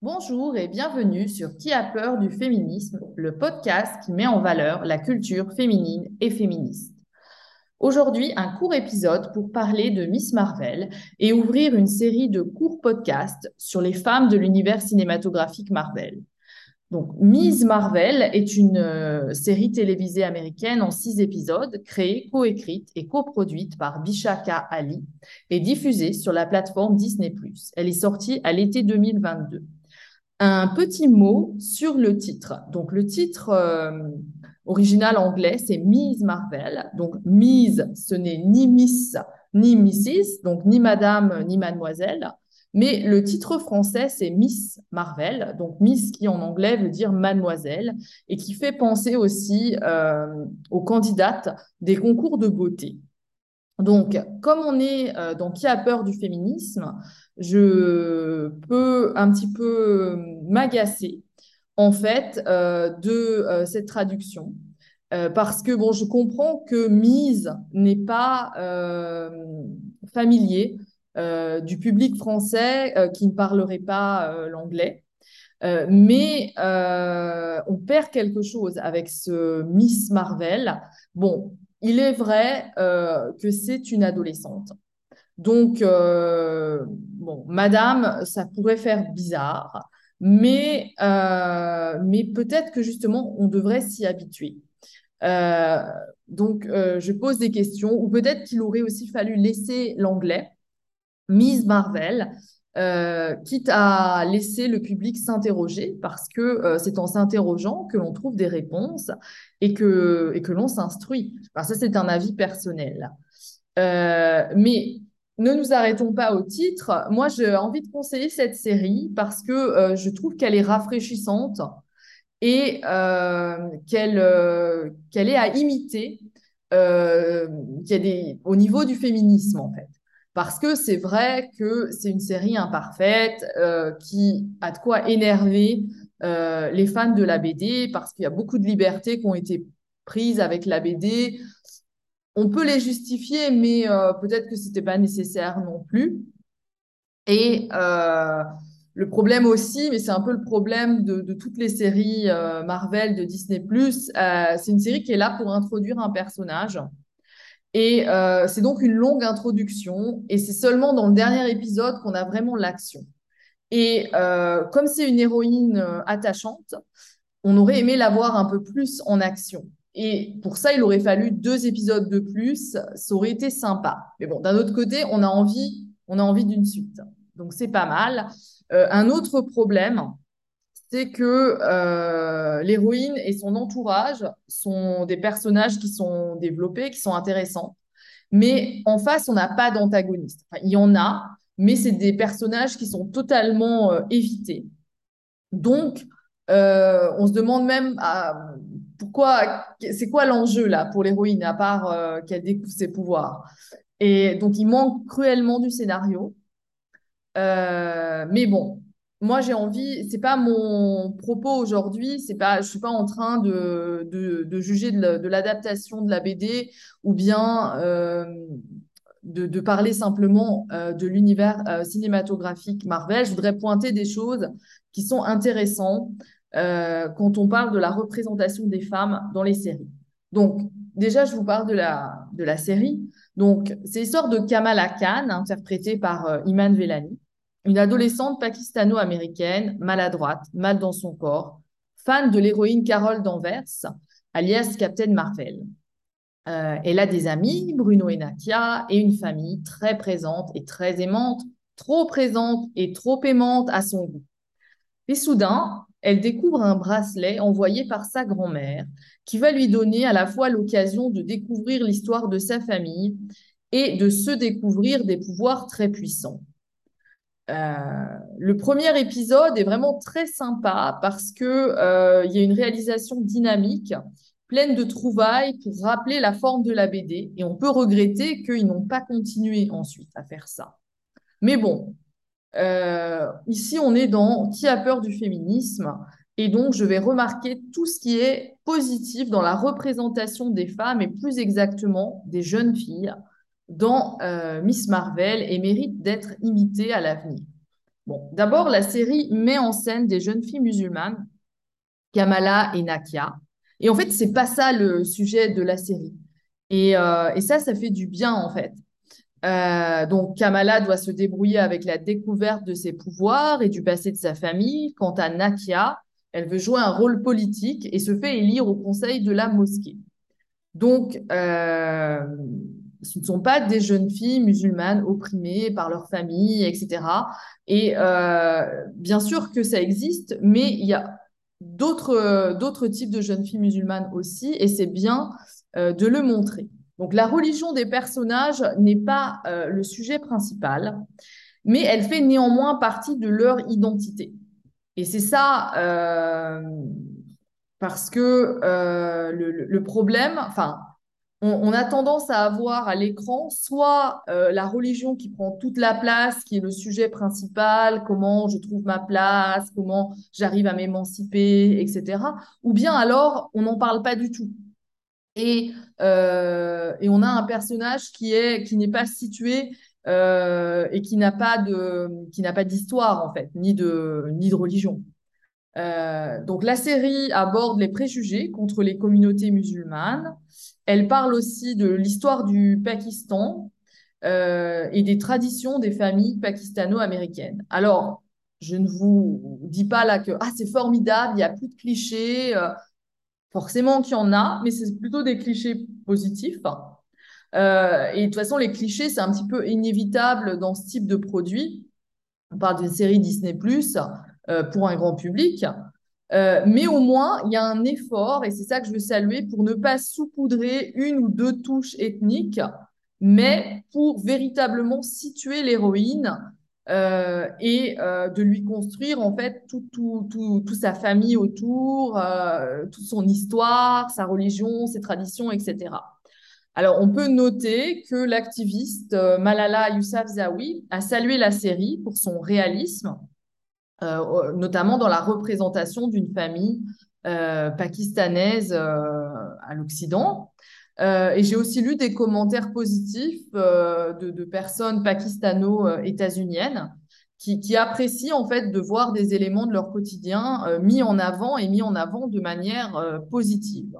Bonjour et bienvenue sur Qui a peur du féminisme, le podcast qui met en valeur la culture féminine et féministe. Aujourd'hui, un court épisode pour parler de Miss Marvel et ouvrir une série de courts podcasts sur les femmes de l'univers cinématographique Marvel. Donc, Ms. Marvel est une euh, série télévisée américaine en six épisodes, créée, coécrite et coproduite par Bishaka Ali et diffusée sur la plateforme Disney+. Elle est sortie à l'été 2022. Un petit mot sur le titre. Donc, le titre euh, original anglais, c'est Ms. Marvel. Donc, Ms, ce n'est ni Miss ni Mrs., donc ni Madame ni Mademoiselle. Mais le titre français, c'est Miss Marvel, donc Miss qui en anglais veut dire mademoiselle, et qui fait penser aussi euh, aux candidates des concours de beauté. Donc, comme on est euh, dans Qui a peur du féminisme, je peux un petit peu m'agacer, en fait, euh, de cette traduction. parce que, bon, je comprends que mise n'est pas familier euh, du public français euh, qui ne parlerait pas euh, l'anglais. mais on perd quelque chose avec ce Miss Marvel. Bon, il est vrai que c'est une adolescente. Donc, bon, madame, ça pourrait faire bizarre, mais, mais peut-être que justement, on devrait s'y habituer. donc, je pose des questions, ou peut-être qu'il aurait aussi fallu laisser l'anglais Mise Marvel, euh, quitte à laisser le public s'interroger, parce que euh, c'est en s'interrogeant que l'on trouve des réponses et que, et que l'on s'instruit. ça, c'est un avis personnel. Euh, mais ne nous arrêtons pas au titre. Moi, j'ai envie de conseiller cette série parce que je trouve qu'elle est rafraîchissante et qu'elle qu'elle est à imiter au niveau du féminisme, en fait parce que c'est vrai que c'est une série imparfaite euh, qui a de quoi énerver euh, les fans de la BD parce qu'il y a beaucoup de libertés qui ont été prises avec la BD. On peut les justifier, mais euh, peut-être que ce n'était pas nécessaire non plus. Et le problème aussi, mais c'est un peu le problème de, toutes les séries Marvel de Disney ⁇ c'est une série qui est là pour introduire un personnage et euh, c'est donc une longue introduction, et c'est seulement dans le dernier épisode qu'on a vraiment l'action. Et euh, comme c'est une héroïne euh, attachante, on aurait aimé la voir un peu plus en action. Et pour ça, il aurait fallu deux épisodes de plus, ça aurait été sympa. Mais bon, d'un autre côté, on a envie, on a envie d'une suite. Donc c'est pas mal. un autre problème, c'est que euh, l'héroïne et son entourage sont des personnages qui sont développés, qui sont intéressants. Mais en face, on n'a pas d'antagoniste. il y en a, mais c'est des personnages qui sont totalement euh, évités. Donc, euh, on se demande même ah, pourquoi, c'est quoi l'enjeu là pour l'héroïne, à part qu'elle découvre ses pouvoirs? Et donc, il manque cruellement du scénario. mais bon, moi, j'ai envie, c'est pas mon propos aujourd'hui, c'est pas, je suis pas en train de, de, juger de l'adaptation de la BD ou bien euh, de, parler simplement euh, de l'univers euh, cinématographique Marvel. Je voudrais pointer des choses qui sont intéressantes quand on parle de la représentation des femmes dans les séries. Donc, déjà, je vous parle de la, de la série. Donc, c'est l'histoire de Kamala Khan, interprétée par Iman Velani une adolescente pakistano-américaine, maladroite, mal dans son corps, fan de l'héroïne Carole Danvers, alias Captain Marvel. Euh, elle a des amis, Bruno et Natia, et une famille très présente et très aimante, trop présente et trop aimante à son goût. Et soudain, elle découvre un bracelet envoyé par sa grand-mère qui va lui donner à la fois l'occasion de découvrir l'histoire de sa famille et de se découvrir des pouvoirs très puissants. Euh, le premier épisode est vraiment très sympa parce que euh, il y a une réalisation dynamique, pleine de trouvailles pour rappeler la forme de la BD. Et on peut regretter qu'ils n'ont pas continué ensuite à faire ça. Mais bon, euh, ici on est dans qui a peur du féminisme. Et donc, je vais remarquer tout ce qui est positif dans la représentation des femmes et plus exactement des jeunes filles dans euh, Miss Marvel et mérite d'être imité à l'avenir. Bon, d'abord, la série met en scène des jeunes filles musulmanes, Kamala et Nakia. Et en fait, c'est pas ça le sujet de la série. Et, euh, et ça, ça fait du bien, en fait. Euh, donc, Kamala doit se débrouiller avec la découverte de ses pouvoirs et du passé de sa famille. Quant à Nakia, elle veut jouer un rôle politique et se fait élire au conseil de la mosquée. Donc, euh, ce ne sont pas des jeunes filles musulmanes opprimées par leur famille, etc. Et euh, bien sûr que ça existe, mais il y a d'autres d'autres types de jeunes filles musulmanes aussi, et c'est bien de le montrer. Donc la religion des personnages n'est pas euh, le sujet principal, mais elle fait néanmoins partie de leur identité. Et c'est ça, euh, parce que euh, le, problème, enfin, on, a tendance à avoir à l'écran soit la religion qui prend toute la place, qui est le sujet principal, comment je trouve ma place, comment j'arrive à m'émanciper, etc. Ou bien alors, on n'en parle pas du tout. Et, euh, et, on a un personnage qui est qui n'est pas situé euh, et qui n'a pas de qui n'a pas d'histoire en fait ni de ni de religion. Euh, donc la série aborde les préjugés contre les communautés musulmanes. Elle parle aussi de l'histoire du Pakistan et des traditions des familles pakistano-américaines. Alors je ne vous dis pas là que ah c'est formidable, il n'y a plus de clichés. Forcément qu'il y en a, mais c'est plutôt des clichés positifs. Euh, et de toute façon, les clichés, c'est un petit peu inévitable dans ce type de produit. On parle d'une série Disney euh, pour un grand public. Euh, mais au moins, il y a un effort, et c'est ça que je veux saluer, pour ne pas saupoudrer une ou deux touches ethniques, mais pour véritablement situer l'héroïne euh, et euh, de lui construire en fait toute tout, tout, tout, sa famille autour, euh, toute son histoire, sa religion, ses traditions, etc. Alors, on peut noter que l'activiste Malala Yousafzai a salué la série pour son réalisme, notamment dans la représentation d'une famille pakistanaise à l'Occident. Euh, et j'ai aussi lu des commentaires positifs euh, de, personnes pakistano-états-uniennes qui, apprécient en fait de voir des éléments de leur quotidien euh, mis en avant et mis en avant de manière positive.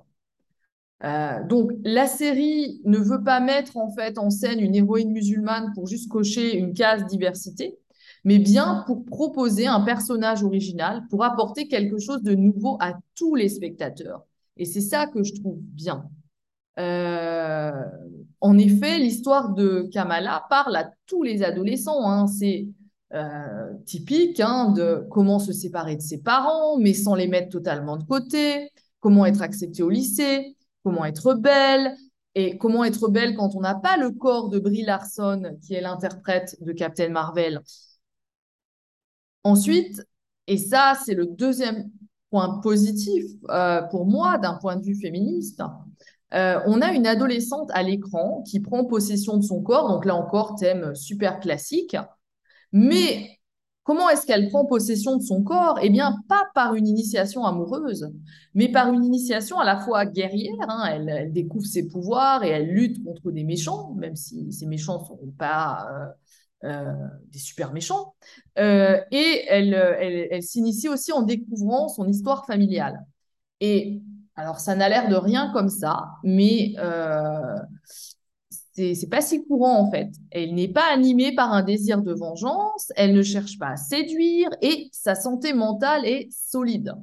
donc la série ne veut pas mettre en scène une héroïne musulmane pour juste cocher une case diversité, mais bien pour proposer un personnage original, pour apporter quelque chose de nouveau à tous les spectateurs. Et c'est ça que je trouve bien. Euh, en effet, l'histoire de Kamala parle à tous les adolescents. Hein. C'est euh, typique hein, de comment se séparer de ses parents, mais sans les mettre totalement de côté, comment être accepté au lycée, comment être belle, et comment être belle quand on n'a pas le corps de Brie Larson, qui est l'interprète de Captain Marvel. Ensuite, et ça, c'est le deuxième point positif euh, pour moi d'un point de vue féministe, euh, on a une adolescente à l'écran qui prend possession de son corps, donc là encore, thème super classique. Mais comment est-ce qu'elle prend possession de son corps? Eh bien, pas par une initiation amoureuse, mais par une initiation à la fois guerrière. Hein. Elle, découvre ses pouvoirs et elle lutte contre des méchants, même si ces méchants ne sont pas euh, euh, des super méchants. et elle, elle s'initie aussi en découvrant son histoire familiale. Et alors, ça n'a l'air de rien comme ça, mais euh, c'est pas si courant en fait. Elle n'est pas animée par un désir de vengeance, elle ne cherche pas à séduire et sa santé mentale est solide.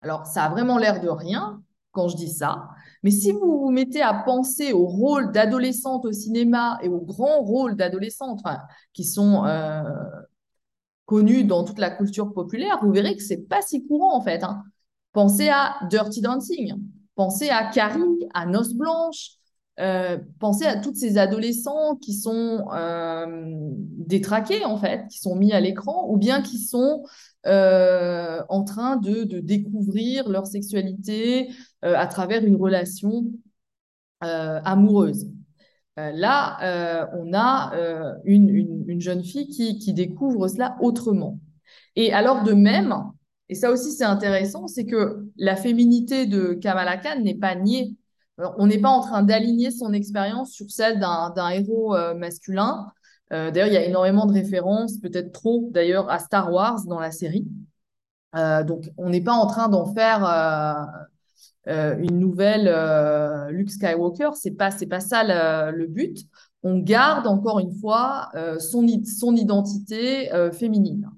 Alors, ça a vraiment l'air de rien quand je dis ça, mais si vous vous mettez à penser au rôle d'adolescente au cinéma et au grand rôle d'adolescente qui sont euh, connus dans toute la culture populaire, vous verrez que c'est pas si courant en fait. Hein. Pensez à Dirty Dancing, pensez à Carrie, à Noces Blanches, euh, pensez à tous ces adolescents qui sont euh, détraqués en fait, qui sont mis à l'écran, ou bien qui sont euh, en train de, découvrir leur sexualité à travers une relation amoureuse. là, on a une, jeune fille qui, qui découvre cela autrement. Et alors de même, et ça aussi, c'est intéressant, c'est que la féminité de Kamala Khan n'est pas niée. on n'est pas en train d'aligner son expérience sur celle d'un héros euh, masculin. d'ailleurs, il y a énormément de références, peut-être trop d'ailleurs, à Star Wars dans la série. donc, on n'est pas en train d'en faire une nouvelle Luke Skywalker. C'est pas, c'est pas ça le, but. On garde encore une fois son identité féminine.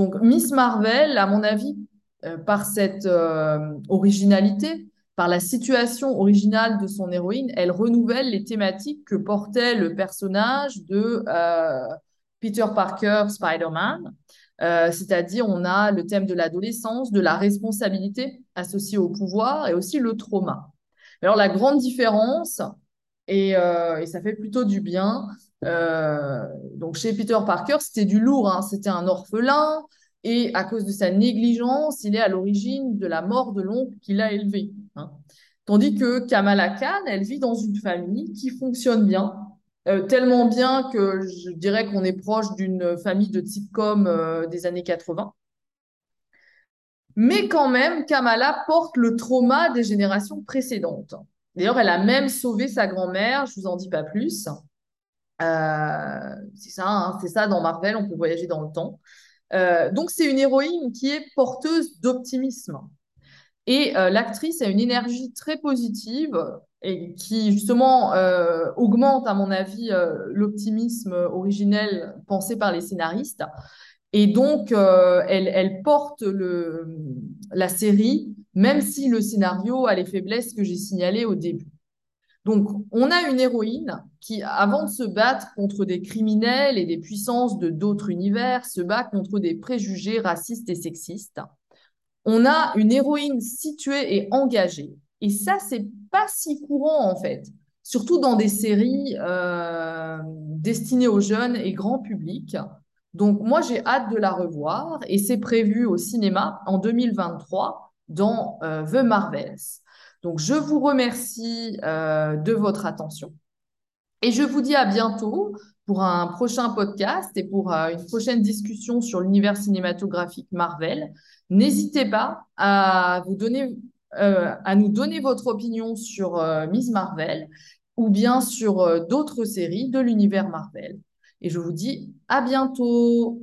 Donc, Miss Marvel, à mon avis, euh, par cette euh, originalité, par la situation originale de son héroïne, elle renouvelle les thématiques que portait le personnage de euh, Peter Parker, Spider-Man. C'est-à-dire, on a le thème de l'adolescence, de la responsabilité associée au pouvoir et aussi le trauma. Alors, la grande différence, et, et ça fait plutôt du bien, donc chez Peter Parker, c'était du lourd, hein. c'était un orphelin, et à cause de sa négligence, il est à l'origine de la mort de l'oncle qui l'a élevé. Hein. Tandis que Kamala Khan, elle vit dans une famille qui fonctionne bien, euh, tellement bien que je dirais qu'on est proche d'une famille de sitcom euh, des années 80. Mais quand même, Kamala porte le trauma des générations précédentes. D'ailleurs, elle a même sauvé sa grand-mère, je vous en dis pas plus. Euh, c'est ça, hein, c'est ça dans Marvel, on peut voyager dans le temps. Euh, donc, c'est une héroïne qui est porteuse d'optimisme. Et euh, l'actrice a une énergie très positive et qui, justement, augmente, à mon avis, l'optimisme originel pensé par les scénaristes. Et donc, elle, porte la série, même si le scénario a les faiblesses que j'ai signalées au début. Donc, on a une héroïne qui, avant de se battre contre des criminels et des puissances de d'autres univers, se bat contre des préjugés racistes et sexistes. On a une héroïne située et engagée. Et ça, c'est pas si courant, en fait. Surtout dans des séries euh, destinées aux jeunes et grand public. Donc, moi, j'ai hâte de la revoir et c'est prévu au cinéma en 2023 dans euh, The Marvels. Donc, je vous remercie euh, de votre attention et je vous dis à bientôt pour un prochain podcast et pour euh, une prochaine discussion sur l'univers cinématographique Marvel. N'hésitez pas à, euh, à nous donner votre opinion sur Miss Marvel ou bien sur d'autres séries de l'univers Marvel. Et je vous dis à bientôt.